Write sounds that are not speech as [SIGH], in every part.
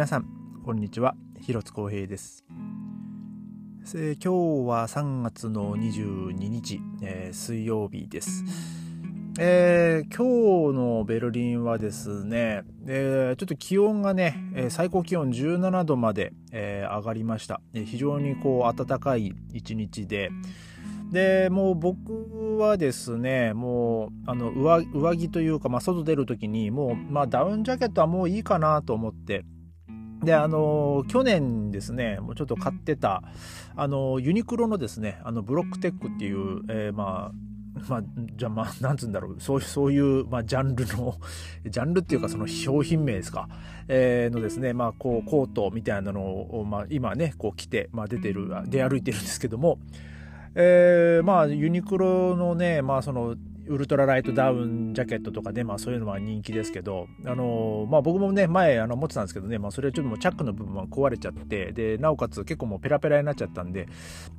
皆さんこんにちは。広津光平です、えー、今日は3月の22日、えー、水曜日です、えー、今日のベルリンはですね、えー、ちょっと気温がね、え、最高気温17度まで、えー、上がりました、え、非常にこう暖かい一日で。でもう僕はですねもうあの上上着というか、まあ、外出る時にもう、まあ、ダウンジャケットはもういいかなと思ってで、あの、去年ですね、もうちょっと買ってた、あの、ユニクロのですね、あの、ブロックテックっていう、えー、まあ、まあ、じゃあまあ、なんつうんだろう、そうそういう、まあ、ジャンルの、[LAUGHS] ジャンルっていうか、その商品名ですか、えー、のですね、まあ、こう、コートみたいなのを、まあ、今ね、こう着て、まあ、出てる、出歩いてるんですけども、えー、まあ、ユニクロのね、まあ、その、ウルトラライトダウンジャケットとかで、まあそういうのは人気ですけど、あのまあ僕もね、前あの持ってたんですけどね、まあそれはちょっともうチャックの部分は壊れちゃって、で、なおかつ結構もうペラペラになっちゃったんで、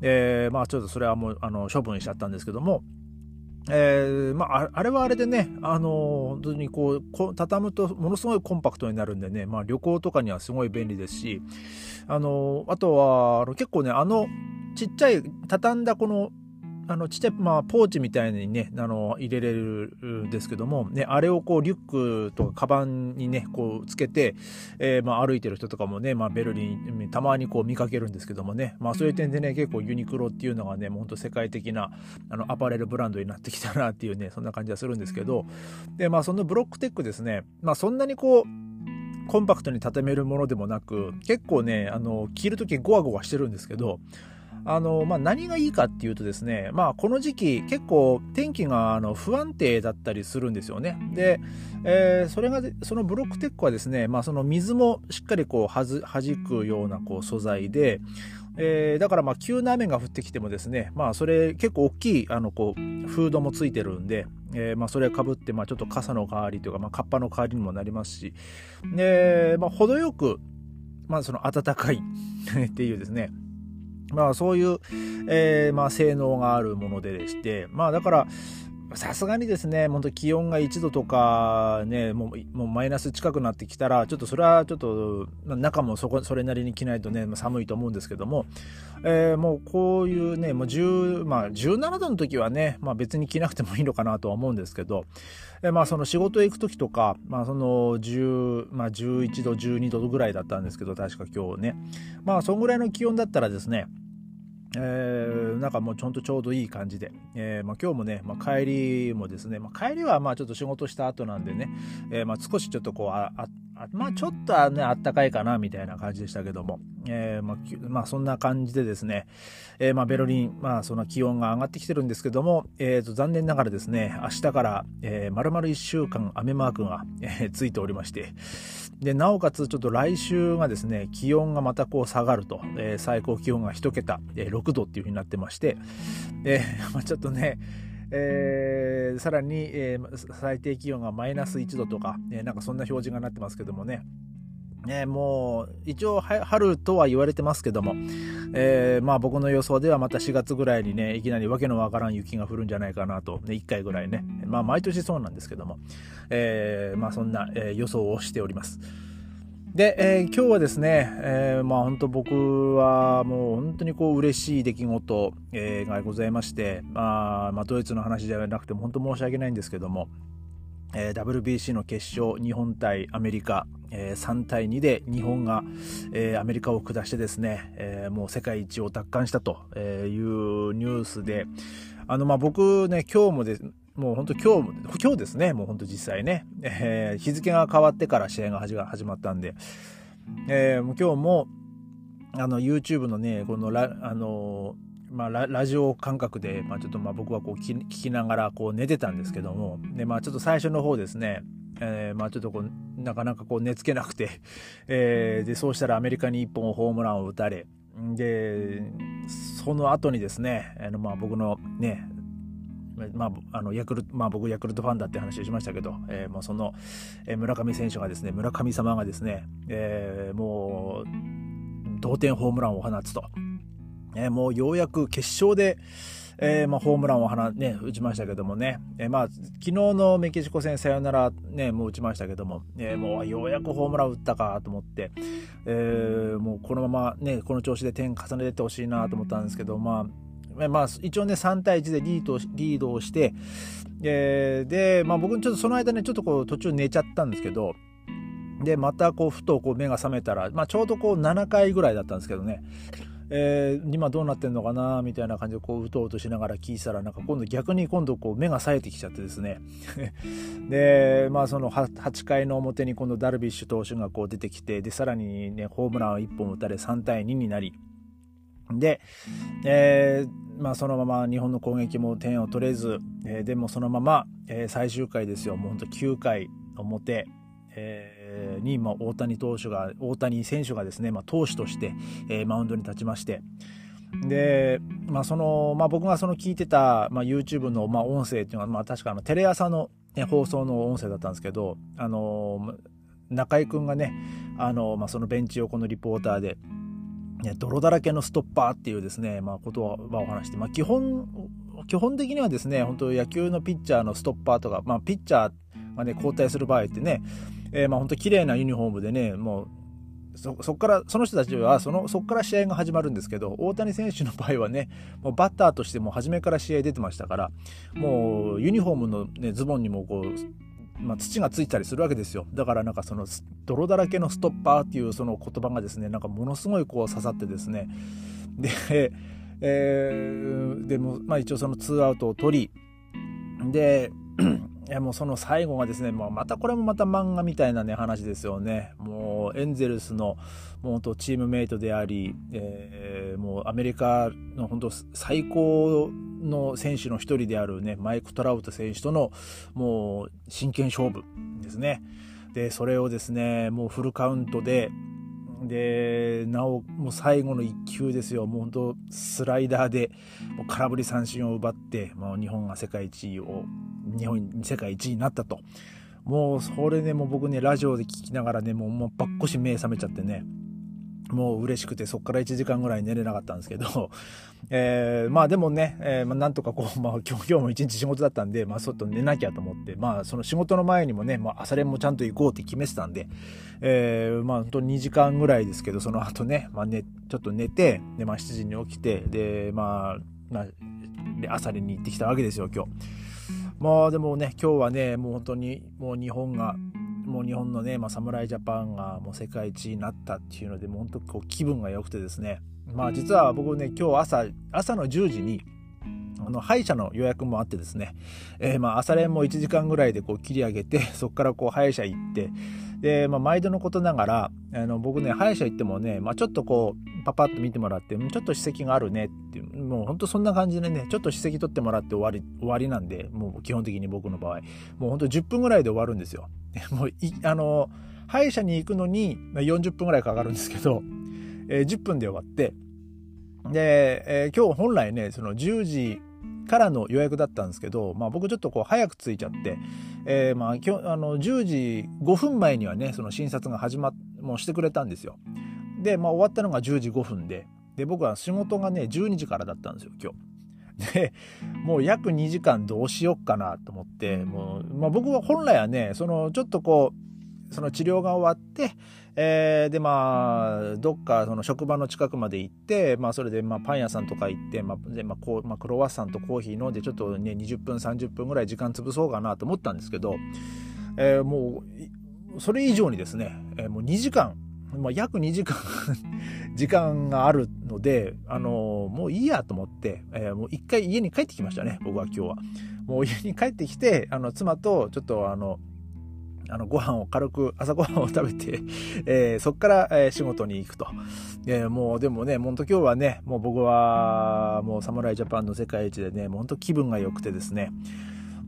えー、まあちょっとそれはもうあの処分しちゃったんですけども、えー、まあ、あれはあれでね、あのー、本当にこう、こ畳むとものすごいコンパクトになるんでね、まあ、旅行とかにはすごい便利ですし、あのー、あとは、あの結構ね、あの、ちっちゃい畳んだこのあのちっちゃい、まあ、ポーチみたいにねあの入れれるんですけども、ね、あれをこうリュックとかカバンにねこうつけて、えー、まあ、歩いてる人とかもね、まあ、ベルリンたまにこう見かけるんですけどもね、まあ、そういう点でね結構ユニクロっていうのがねもうほんと世界的なあのアパレルブランドになってきたなっていうねそんな感じはするんですけどで、まあ、そのブロックテックですね、まあ、そんなにこうコンパクトに畳めるものでもなく結構ねあの着る時ゴワゴワしてるんですけどあの、まあ、何がいいかっていうとですね、まあ、この時期結構天気があの不安定だったりするんですよね。で、えー、それが、そのブロックテックはですね、まあ、その水もしっかりこうはず弾くようなこう素材で、えー、だからまあ急な雨が降ってきてもですね、まあ、それ結構大きいあのこうフードもついてるんで、えー、まあそれかぶってまあちょっと傘の代わりというか、まあ、カッパの代わりにもなりますし、でまあ、程よく、まあ、その暖かい [LAUGHS] っていうですね、まあそういう、えー、まあ性能があるものでして、まあだから、さすがにですね、本当気温が1度とかね、もうもうマイナス近くなってきたら、ちょっとそれはちょっと、中もそこそれなりに着ないとね、寒いと思うんですけども、えー、もうこういうね、もう10、まあ17度の時はね、まあ別に着なくてもいいのかなとは思うんですけど、えー、まあその仕事へ行く時とか、まあその10、まあ11度、12度ぐらいだったんですけど、確か今日ね。まあそんぐらいの気温だったらですね、えー、なんかもうちょんとちょうどいい感じで、えーまあ、今日もね、まあ、帰りもですね、まあ、帰りはまあちょっと仕事した後なんでね、えーまあ、少しちょっとこうああまあちょっとね、あったかいかな、みたいな感じでしたけども、えー、まあ、まあ、そんな感じでですね、えー、まあベルリン、まあその気温が上がってきてるんですけども、えー、と残念ながらですね、明日から、えー、丸々1週間雨マークが、えー、ついておりまして、で、なおかつちょっと来週がですね、気温がまたこう下がると、えー、最高気温が1桁、えー、6度っていうふうになってまして、えー、[LAUGHS] まあちょっとね、えー、さらに、えー、最低気温がマイナス1度とか、えー、なんかそんな表示がなってますけどもね、ね、もう、一応、春とは言われてますけども、えー、まあ僕の予想ではまた4月ぐらいにね、いきなりわけのわからん雪が降るんじゃないかなと、ね、1回ぐらいね、まあ毎年そうなんですけども、えー、まあそんな、えー、予想をしております。で、えー、今日はですね、えー、まあ本当僕はもう本当にこう嬉しい出来事、えー、がございまして、まあ、まあドイツの話じゃなくても本当申し訳ないんですけども、えー、WBC の決勝、日本対アメリカ、えー、3対2で日本が、えー、アメリカを下してですね、えー、もう世界一を奪還したというニュースで、あの、まあ、僕ね、今日もでもう本当今日、今日ですね、もう本当実際ね、えー、日付が変わってから試合が始まったんで、えー、もう今日も、あの、YouTube のね、このラ、あの、まあラ、ラジオ感覚で、まあ、ちょっとまあ僕はこう聞きながらこう寝てたんですけども、で、まあちょっと最初の方ですね、えー、まあちょっとこう、なかなかこう寝つけなくて、えー、で、そうしたらアメリカに1本ホームランを打たれ、で、その後にですね、あのまあ僕のね、まあ、あのヤクルまあ、僕ヤクルトファンだって話をしましたけど、えー、もうその、えー、村上選手がですね村上様がですね、えー、もう同点ホームランを放つと、えー、もうようやく決勝で、えー、まあ、ホームランを放、ね、打ちましたけどもね、えー、まあ、昨日のメキシコ戦サヨナラ、ね、もう打ちましたけども、えー、もうようやくホームラン打ったかと思って、えー、もうこのままね、この調子で点重ねてってほしいなと思ったんですけど、まあ、まあ、一応ね、3対1でリードリードをして、えー、で、まあ僕ちょっとその間ね、ちょっとこう途中寝ちゃったんですけど、で、またこう、ふとこう目が覚めたら、まあちょうどこう7回ぐらいだったんですけどね、えー、今どうなってんのかなみたいな感じでこううとうとしながら聞いたらなんか今度逆に今度こう目が冴えてきちゃってですね。[LAUGHS] でまあその 8, 回の表に今度ダルビッシュ投手がこう出てきてでさらにねホームランを1本打たれ3対2になり。で、えー、まあ、そのまま日本の攻撃も点を取れず、えー、でもそのまま、えー、最終回ですよ。もうほんと9回表、えー、に、まあ、大谷投手が大谷選手がですね、まあ、投手として、えー、マウンドに立ちまして。で、まあそのまあ、僕がその聞いてた、まあ、YouTube の、まあ、音声っていうのは、まあ、確かあのテレ朝の、ね、放送の音声だったんですけど、あの中居君がねあの、まあ、そのベンチ横のリポーターでね、泥だらけのストッパーっていうですね、まあ、ことはお話して、まあ、基本、基本的にはですね、本当野球のピッチャーのストッパーとか、まあ、ピッチャーがね、交代する場合ってね、えー、まあ、本当綺麗なユニフォームでね、もう、そこからその人たちはそのそこから試合が始まるんですけど大谷選手の場合はねもうバッターとしても初めから試合出てましたからもうユニフォームの、ね、ズボンにもこうまあ、土がついたりするわけですよ。だからなんかその泥だらけのストッパーっていうその言葉がですねなんかものすごいこう刺さってですね。で、えー、でもまあ一応そのツーアウトを取りでいやもうその最後がですね、もうまたこれもまた漫画みたいなね話ですよね。もうエンゼルスのもうチームメイトであり、えー、もうアメリカの本当最高の選手の一人であるね、マイク・トラウト選手とのもう真剣勝負ですね。で、それをですね、もうフルカウントで、で、なお、もう最後の1球ですよ。もう本当スライダーで、もう空振り三振を奪って、もう日本が世界一を、日本、世界一になったと。もう、それねもう僕ね、ラジオで聞きながらね、もう、もうばっこし目覚めちゃってね。もう嬉しくてそこから1時間ぐらい寝れなかったんですけど、[LAUGHS] えー、まあでもね、えー、まあ、なんとかこう、[LAUGHS] まあ、今日今日も一日仕事だったんで、まあ、外寝なきゃと思って、まあ、その仕事の前にもね、まあ、朝練もちゃんと行こうって決めてたんで、えー、まあ、本当2時間ぐらいですけど、その後ね、まあ、ね、ちょっと寝て、で、まあ、7時に起きて、で、まあ、まあ、朝練に行ってきたわけですよ、今日。まあ、でもね、今日はね、もう本当に、もう日本が、もう日本のね、まあ、侍ジャパンがもう世界一になったっていうので、もう本当こう気分が良くてですね、まあ実は僕ね、今日朝、朝の10時に、あの歯医者の予約もあってですね、えー、まあ朝練も1時間ぐらいでこう切り上げて、そこからこう歯医者行って、で、まあ、毎度のことながら、あの僕ね、歯医者行ってもね、まあ、ちょっとこう、パパッと見てもらって、ちょっと歯石があるねっていう、もうほんとそんな感じでね、ちょっと歯石取ってもらって終わり、終わりなんで、もう基本的に僕の場合、もうほんと10分ぐらいで終わるんですよ。[LAUGHS] もうい、あの、歯医者に行くのに40分ぐらいかかるんですけど、えー、10分で終わって、で、えー、今日本来ね、その10時からの予約だったんですけど、まあ、僕ちょっとこう早く着いちゃって、えー、まあ今日あの10時5分前にはねその診察が始まっもうしてくれたんですよ。で、まあ、終わったのが10時5分でで僕は仕事がね12時からだったんですよ今日。でもう約2時間どうしよっかなと思ってもう、まあ、僕は本来はねそのちょっとこうその治療が終わってえー、でまあどっかその職場の近くまで行って、まあ、それでまあパン屋さんとか行って、まあでまあこうまあ、クロワッサンとコーヒー飲んでちょっとね20分30分ぐらい時間潰そうかなと思ったんですけど、えー、もうそれ以上にですね、えー、もう2時間まあ、約2時間 [LAUGHS] 時間があるので、あのー、もういいやと思って、えー、もう一回家に帰ってきましたね、僕は今日は。もう家に帰ってきて、あの、妻とちょっとあの、あのご飯を軽く朝ごはんを食べて、えー、そこから、えー、仕事に行くと、えー、もうでもね本当今日はねもう僕はもう侍ジャパンの世界一でねもう本当気分が良くてですね。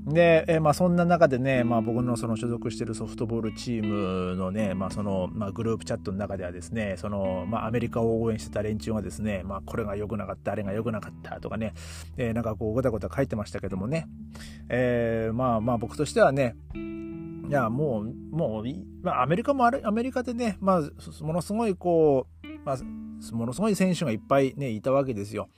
で、えー、まあ、そんな中でね、まあ、僕のその所属してるソフトボールチームのね、まあ、その、まあ、グループチャットの中ではですね、その、まあ、アメリカを応援してた連中がですね、まあ、これが良くなかった、あれが良くなかったとかね、えー、なんかこう、ごたごた書いてましたけどもね、えー、まあまあ僕としてはね、いや、もう、もう、まあ、アメリカもあれ、アメリカでね、まあ、ものすごい、こう、まあ、ものすごい選手がいっぱいね、いたわけですよ。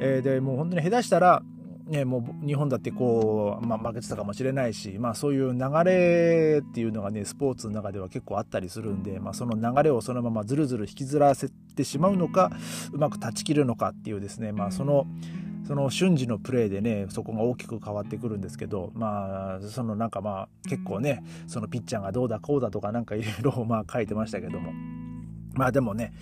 えー、で、もう本当に下手したら、ね、もう日本だってこう、まあ、負けてたかもしれないし、まあ、そういう流れっていうのがねスポーツの中では結構あったりするんで、まあ、その流れをそのままずるずる引きずらせてしまうのかうまく断ち切るのかっていうですね、まあ、そのその瞬時のプレーでねそこが大きく変わってくるんですけどまあそのなんかまあ結構ねそのピッチャーがどうだこうだとかなんかいろいろ [LAUGHS] まあ書いてましたけども。まあでもね、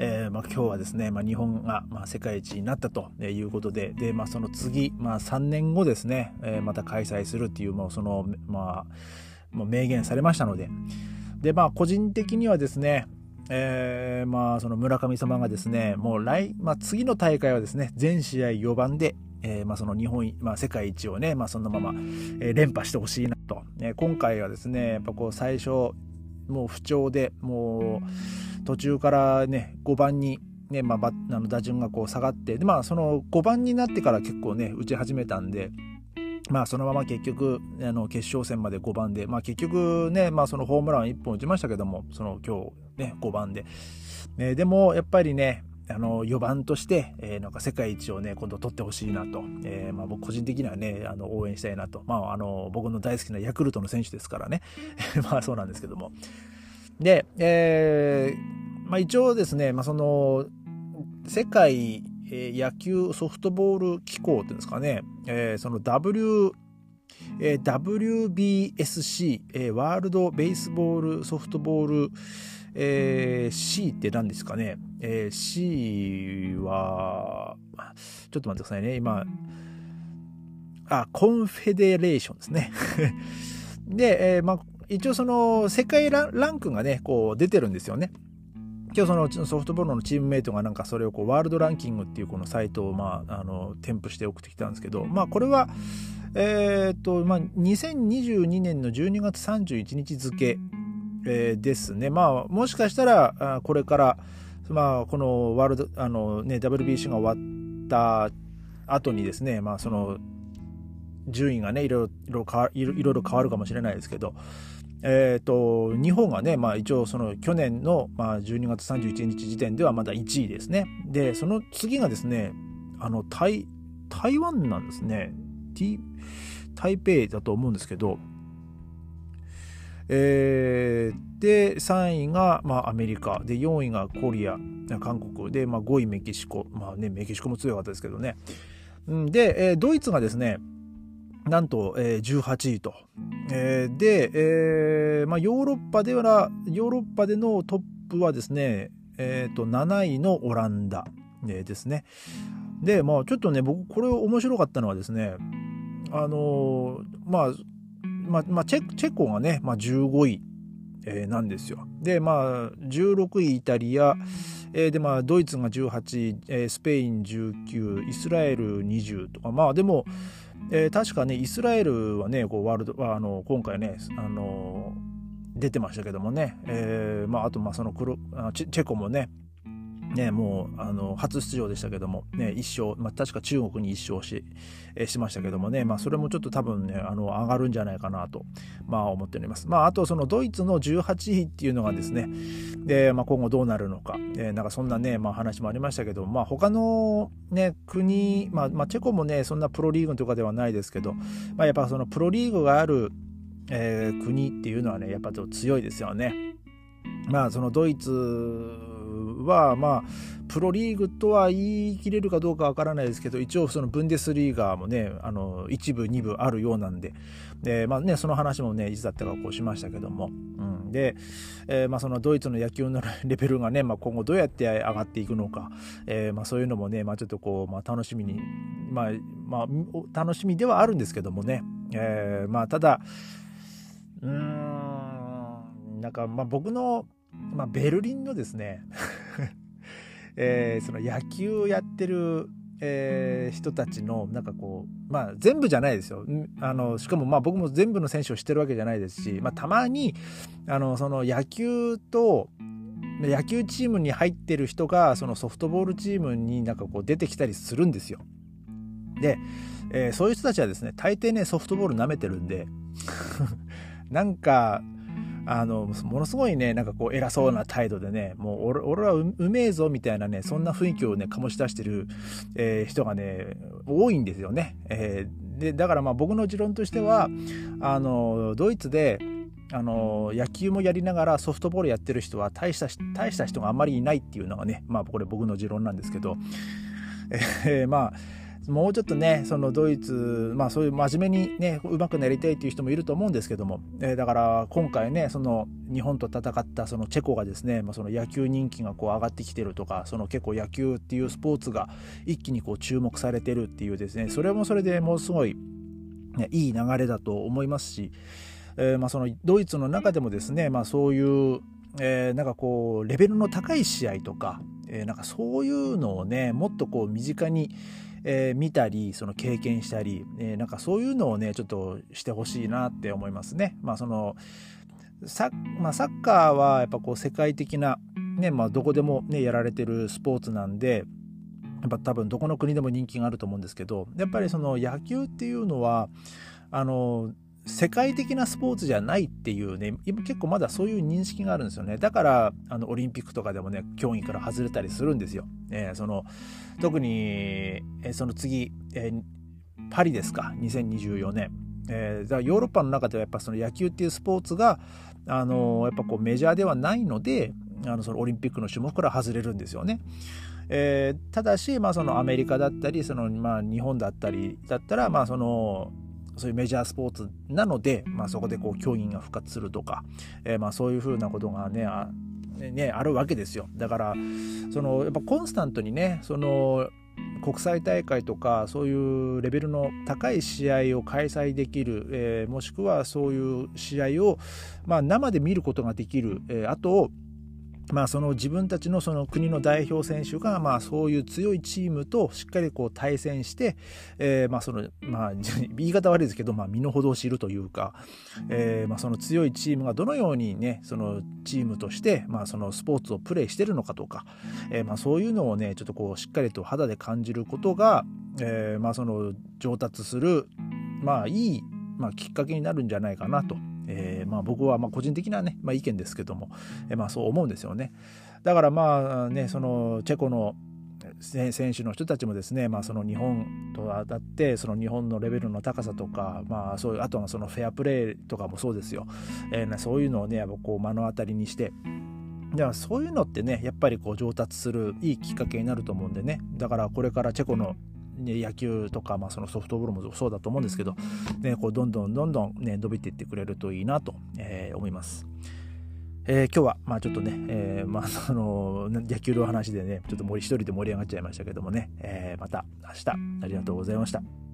えー、まあ今日はですね、まあ、日本がまあ世界一になったということで、で、まあその次、まあ3年後ですね、えー、また開催するっていう、もうその、まあ、もう明言されましたので、で、まあ個人的にはですね、えー、まあその村上様がですね、もう来、まあ次の大会はですね、全試合4番で、えー、まあその日本、まあ世界一をね、まあそのまま、えー、連覇してほしいなと。えー、今回はですね、やっぱこう最初、もう不調で、もう、途中からね5番にね、まあ、あの打順がこう下がってで、まあ、その5番になってから結構ね打ち始めたんで。まあそのまま結局あの決勝戦まで5番で、まあ、結局ね、まあ、そのホームラン1本打ちましたけどもその今日ね5番で、えー、でもやっぱりねあの4番として、えー、なんか世界一をね今度取ってほしいなと、えーまあ、僕個人的にはねあの応援したいなと、まあ、あの僕の大好きなヤクルトの選手ですからね。[LAUGHS] まあそうなんですけども。で、えーまあ、一応ですね、まあ、その世界野球ソフトボール機構っていうんですかね、えー、その W WBSC、えー、 World Baseball Softball、えー、C って何ですかね、えー、C はちょっと待ってくださいね。今あ Confederation ですね。[LAUGHS] で、えーまあ、一応その世界ランクがねこう出てるんですよね。今日そのソフトボールのチームメイトがなんかそれをこうワールドランキングっていうこのサイトをまああの添付して送ってきたんですけどまあこれはえっとまあ2022年の12月31日付、えー、ですねまあもしかしたらこれからまあこのワールドあのね WBC が終わった後にですねまあその順位がねいろいろいろいろ変わるかもしれないですけどえーと、日本がね、まあ、一応その去年の、まあ、12月31日時点ではまだ1位ですね。でその次がですねあの台台湾なんですね。台北だと思うんですけど、えー、で3位が、まあ、アメリカ。で4位がコリア。韓国。で、まあ、5位メキシコ。まあねメキシコも強かったですけどね。で、えー、ドイツがですねなんと、えー、18位と。えー、で、えーまあ、ヨーロッパでは、ヨーロッパでのトップはですね、えー、と7位のオランダ、えー、ですね。で、まあ、ちょっとね、僕、これ面白かったのはですね、あの、まあ、まあ、まあ、チェチェコがね、まあ、15位、えー、なんですよ。で、まあ、16位イタリア、えー、で、まあ、ドイツが18位、えー、スペイン19、イスラエル20とか、まあ、でも、えー、確かねイスラエルはねこうワールドあの今回ねあの出てましたけどもね、えーまあ、あとまあそのクロチェコもねね、もうあの初出場でしたけども、ね、1勝、まあ、確か中国に1勝しえしましたけどもね、まあ、それもちょっと多分ねあの上がるんじゃないかなと、まあ、思っております。まあ、あとそのドイツの18位っていうのがですねで、まあ、今後どうなるのか、えー、なんかそんなね、まあ、話もありましたけど、まあ、他の、ね、国、まあまあ、チェコもねそんなプロリーグとかではないですけど、まあ、やっぱそのプロリーグがある、えー、国っていうのはねやっぱちょっと強いですよね。まあそのドイツは、まあ、プロリーグとは言い切れるかどうかわからないですけど、一応そのブンデスリーガーもね、あの、一部、二部あるようなんで、で、まあね、その話もね、いつだったかこうしましたけども、うん。で、えー、まあそのドイツの野球のレベルがね、まあ今後どうやって上がっていくのか、えー、まあそういうのもね、まあちょっとこう、まあ楽しみに、まあ、まあ、楽しみではあるんですけどもね、えー、まあただ、うーん、なんかまあ僕のまあ、ベルリンのですね [LAUGHS] えー、その野球やってる、えー、人たちのなんかこうまあ全部じゃないですよ。あのしかもまあ僕も全部の選手を知ってるわけじゃないですし、まあ、たまにあのその野球と野球チームに入ってる人がそのソフトボールチームになんかこう出てきたりするんですよ。で、えー、そういう人たちはですね大抵ねソフトボール舐めてるんで [LAUGHS] なんかあの、ものすごいね、なんかこう偉そうな態度でね、もう俺俺はうめえぞみたいなね、そんな雰囲気をね、醸し出してる、えー、人がね、多いんですよね。えー、で、だからまあ僕の持論としては、あの、ドイツで、あの野球もやりながらソフトボールやってる人は大した大した人があんまりいないっていうのがねまあこれ僕の持論なんですけど、えー、まあもうちょっとねそのドイツまあそういう真面目にねうまくなりたいっていう人もいると思うんですけども、えー、だから今回ねその日本と戦ったそのチェコがですね、まあ、その野球人気がこう上がってきてるとかその結構野球っていうスポーツが一気にこう注目されてるっていうですね。それもそれでもうすごい、ね、いい流れだと思いますし、えー、まあそのドイツの中でもですね、まあ、そういうえー、なんかこうレベルの高い試合とか、えー、なんかそういうのをねもっとこう身近に、えー、見たりその経験したり、えー、なんかそういうのをねちょっとしてほしいなって思いますね。まあそのサ,、まあ、サッカーはやっぱこう世界的な、ねまあ、どこでも、ね、やられてるスポーツなんでやっぱ多分どこの国でも人気があると思うんですけどやっぱりその野球っていうのはあの世界的なスポーツじゃないっていうね今結構まだそういう認識があるんですよね。だからあのオリンピックとかでもね競技から外れたりするんですよ、えー、その特に、え、その次、えー、パリですか？2024年、えー、だからヨーロッパの中ではやっぱその野球っていうスポーツがあのやっぱこうメジャーではないのであのそのオリンピックの種目から外れるんですよね。えー、ただし、まあ、そのアメリカだったりその、まあ、日本だったりだったら、まあ、そのそういうメジャースポーツなので、まあ、そこでこう競技が復活するとか、えー、まあそういうふうなことがねあねあるわけですよ。だからそのやっぱコンスタントにねその国際大会とかそういうレベルの高い試合を開催できる、えー、もしくはそういう試合を、まあ、生で見ることができる、えー、あとまあ、その自分たちのその国の代表選手がまあそういう強いチームとしっかりこう対戦して、えー、まあそのまあ [LAUGHS] 言い方悪いですけど、まあ、身の程を知るというか、えー、まあその強いチームがどのようにねそのチームとしてまあそのスポーツをプレーしているのかとか、えー、まあそういうのをねちょっとこうしっかりと肌で感じることが、えー、まあその上達するまあいい、まあ、きっかけになるんじゃないかなと。えー、まあ、僕はま個人的な、ね、まあ、意見ですけども、えー、まあ、そう思うんですよね。だからまあねそのチェコの選手の人たちもですね、まあ、その日本と当たってその日本のレベルの高さとか、まあ、そういうあとはそのフェアプレーとかもそうですよ、えー、そういうのをねこう目の当たりにして。だからそういうのってねやっぱりこう上達するいいきっかけになると思うんでね。だからこれからチェコの野球とか、まあ、そのソフトボールもそうだと思うんですけど、ね、こうどんどんどんどん、ね、伸びていってくれるといいなと、えー、思います。えー、今日は、まあちょっとね、えー、まあその、[LAUGHS] 野球の話でね、ちょっと一人で盛り上がっちゃいましたけどもね、えー、また明日、ありがとうございました。